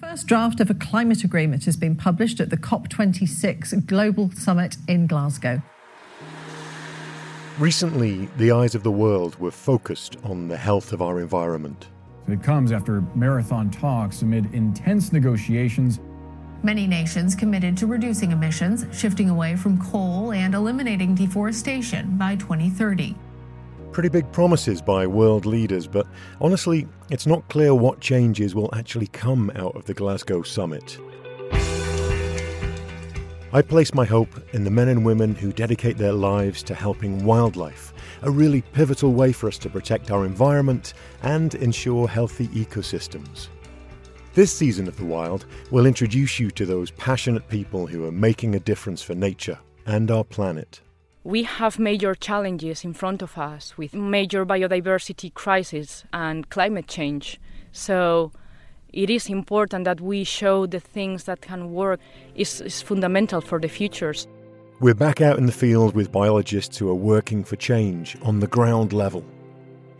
First draft of a climate agreement has been published at the COP26 Global Summit in Glasgow. Recently, the eyes of the world were focused on the health of our environment. It comes after marathon talks amid intense negotiations. Many nations committed to reducing emissions, shifting away from coal, and eliminating deforestation by 2030. Pretty big promises by world leaders, but honestly, it's not clear what changes will actually come out of the Glasgow summit. I place my hope in the men and women who dedicate their lives to helping wildlife, a really pivotal way for us to protect our environment and ensure healthy ecosystems. This season of The Wild will introduce you to those passionate people who are making a difference for nature and our planet. We have major challenges in front of us with major biodiversity crisis and climate change. So it is important that we show the things that can work is, is fundamental for the futures. We're back out in the field with biologists who are working for change on the ground level.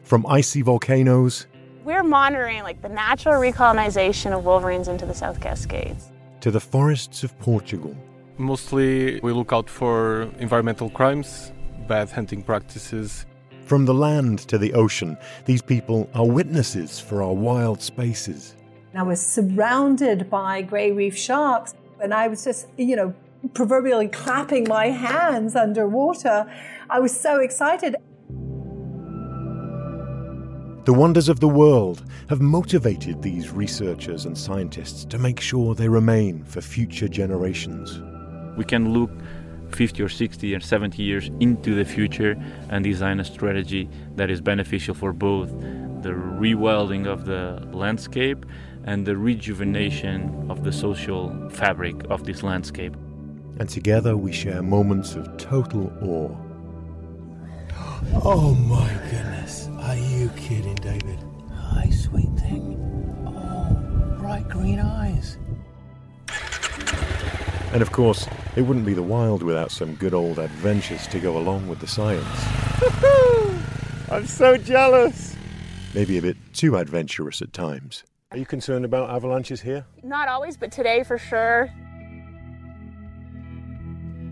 From icy volcanoes. We're monitoring like the natural recolonization of wolverines into the South Cascades. To the forests of Portugal. Mostly we look out for environmental crimes, bad hunting practices. From the land to the ocean, these people are witnesses for our wild spaces. I was surrounded by grey reef sharks, and I was just, you know, proverbially clapping my hands underwater. I was so excited. The wonders of the world have motivated these researchers and scientists to make sure they remain for future generations. We can look 50 or 60 or 70 years into the future and design a strategy that is beneficial for both the rewilding of the landscape and the rejuvenation of the social fabric of this landscape. And together we share moments of total awe. Oh my goodness. Are you kidding, David? Hi, sweet thing. Oh, bright green eyes. And of course, it wouldn't be the wild without some good old adventures to go along with the science. I'm so jealous. Maybe a bit too adventurous at times. Are you concerned about avalanches here? Not always, but today for sure.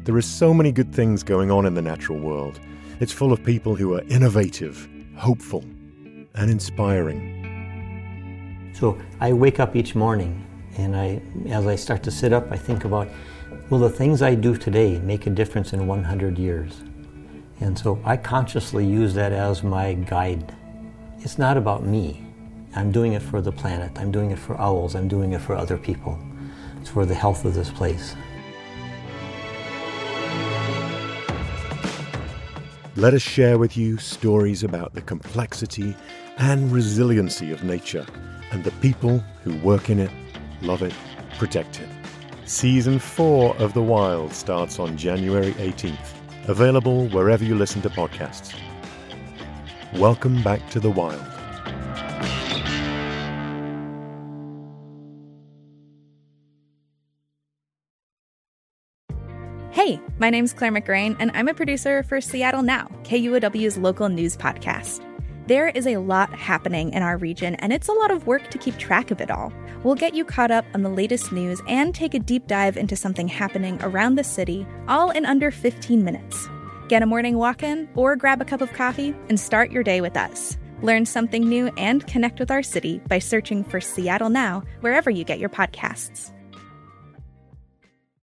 There are so many good things going on in the natural world. It's full of people who are innovative, hopeful, and inspiring. So I wake up each morning and I as I start to sit up, I think about will the things I do today make a difference in 100 years? And so I consciously use that as my guide. It's not about me. I'm doing it for the planet. I'm doing it for owls. I'm doing it for other people. It's for the health of this place. Let us share with you stories about the complexity and resiliency of nature and the people who work in it, love it, protect it. Season 4 of The Wild starts on January 18th, available wherever you listen to podcasts. Welcome back to The Wild. Hey, my name's Clare McGrane, and I'm a producer for Seattle Now, KUOW's local news podcast. There is a lot happening in our region, and it's a lot of work to keep track of it all. We'll get you caught up on the latest news and take a deep dive into something happening around the city, all in under 15 minutes. Get a morning walk in or grab a cup of coffee and start your day with us. Learn something new and connect with our city by searching for Seattle Now wherever you get your podcasts.